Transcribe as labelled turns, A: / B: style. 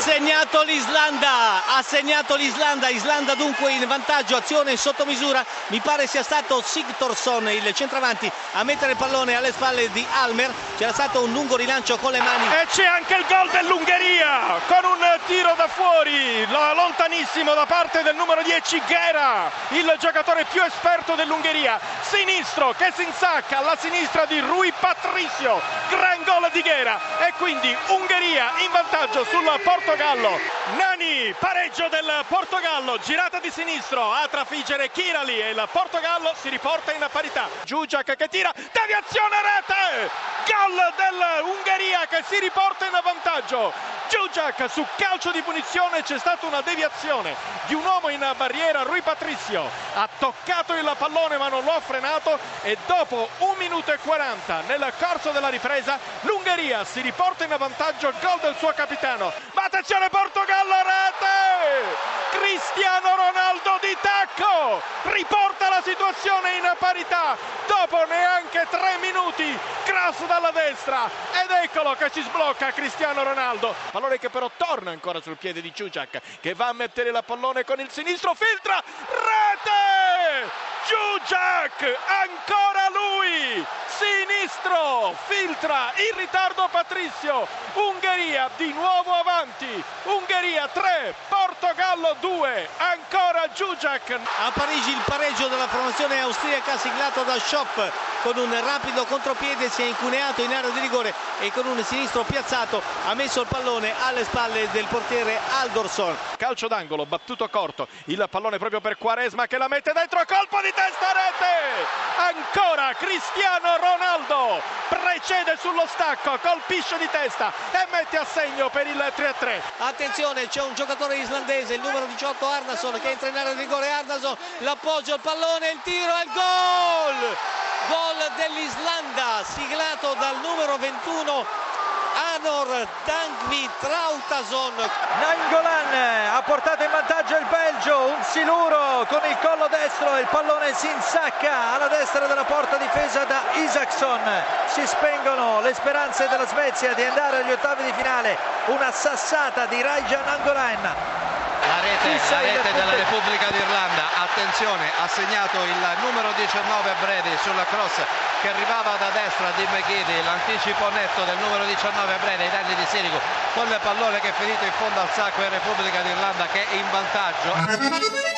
A: Segnato l'Islanda, ha segnato l'Islanda, Islanda dunque in vantaggio, azione sotto misura, mi pare sia stato Sigtorsson il centravanti a mettere il pallone alle spalle di Almer, c'era stato un lungo rilancio con le mani.
B: E c'è anche il gol dell'Ungheria con un tiro da fuori, lontanissimo da parte del numero 10 Ghera, il giocatore più esperto dell'Ungheria, sinistro che si insacca alla sinistra di Rui Patricio, gran gol di Ghera e quindi Ungheria in vantaggio sul Portogallo. Nani, pareggio del Portogallo, girata di sinistro a trafigere Kirali e il Portogallo si riporta in parità. Giugiak che tira, deviazione rete! Gol dell'Ungheria che si riporta in vantaggio. Giugiak su calcio di punizione c'è stata una deviazione di un uomo in barriera, Rui Patricio ha toccato il pallone ma non lo ha frenato e dopo un minuto e 40 nel corso della ripresa l'Ungheria si riporta in vantaggio, gol del suo capitano. Ma attenzione Portogallo, rete! Cristiano Ronaldo di tacco situazione in parità. Dopo neanche tre minuti cross dalla destra. Ed eccolo che ci sblocca Cristiano Ronaldo. Pallone che però torna ancora sul piede di Ciuciak che va a mettere la pallone con il sinistro filtra Ciuciak ancora lui sinistro filtra in ritardo Patrizio Ungheria di nuovo avanti Ungheria 3 Portogallo 2 ancora Giugiak
A: a Parigi il pareggio della formazione austriaca siglato da Schopp con un rapido contropiede si è incuneato in area di rigore e con un sinistro piazzato ha messo il pallone alle spalle del portiere Aldorsson
B: calcio d'angolo battuto corto. Il pallone proprio per Quaresma che la mette dentro colpo di testa rete! Ancora Cristiano Ronaldo precede sullo stacco colpisce di testa e mette a segno per il 3-3
A: attenzione c'è un giocatore islandese il numero 18 Arnason che entra in area di rigore. Arnason l'appoggio al pallone il tiro e il gol dell'Islanda siglato dal numero 21 Anor Dangvi Trautason.
C: Nangolan ha portato in vantaggio il Belgio un siluro con il collo destro il pallone si insacca alla destra della porta difesa da Isaacson. Si spengono le speranze della Svezia di andare agli ottavi di finale. Una sassata di Raja Nangolan
D: la rete, la rete della Repubblica d'Irlanda, attenzione, ha segnato il numero 19 Brady sulla cross che arrivava da destra di McGiddy, l'anticipo netto del numero 19 Brady ai danni di Sirico con il pallone che è finito in fondo al sacco in Repubblica d'Irlanda che è in vantaggio.